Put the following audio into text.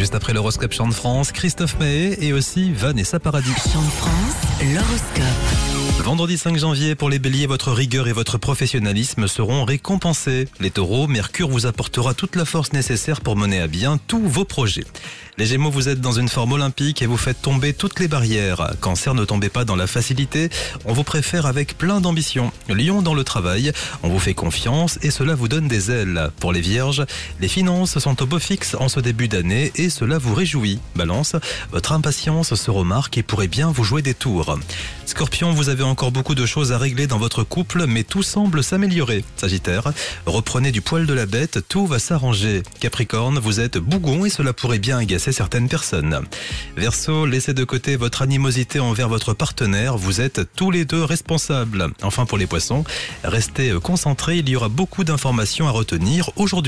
Juste après l'horoscope Chant de France, Christophe Mahé et aussi Vanessa Paradis. Chant de France, l'horoscope. Vendredi 5 janvier, pour les béliers, votre rigueur et votre professionnalisme seront récompensés. Les taureaux, Mercure vous apportera toute la force nécessaire pour mener à bien tous vos projets. Les gémeaux, vous êtes dans une forme olympique et vous faites tomber toutes les barrières. Cancer, ne tombez pas dans la facilité, on vous préfère avec plein d'ambition. Lion, dans le travail, on vous fait confiance et cela vous donne des ailes. Pour les vierges, les finances sont au beau fixe en ce début d'année et cela vous réjouit. Balance, votre impatience se remarque et pourrait bien vous jouer des tours. Scorpion, vous avez encore beaucoup de choses à régler dans votre couple, mais tout semble s'améliorer. Sagittaire, reprenez du poil de la bête, tout va s'arranger. Capricorne, vous êtes bougon et cela pourrait bien agacer certaines personnes. Verseau, laissez de côté votre animosité envers votre partenaire, vous êtes tous les deux responsables. Enfin pour les restez concentrés, il y aura beaucoup d'informations à retenir aujourd'hui.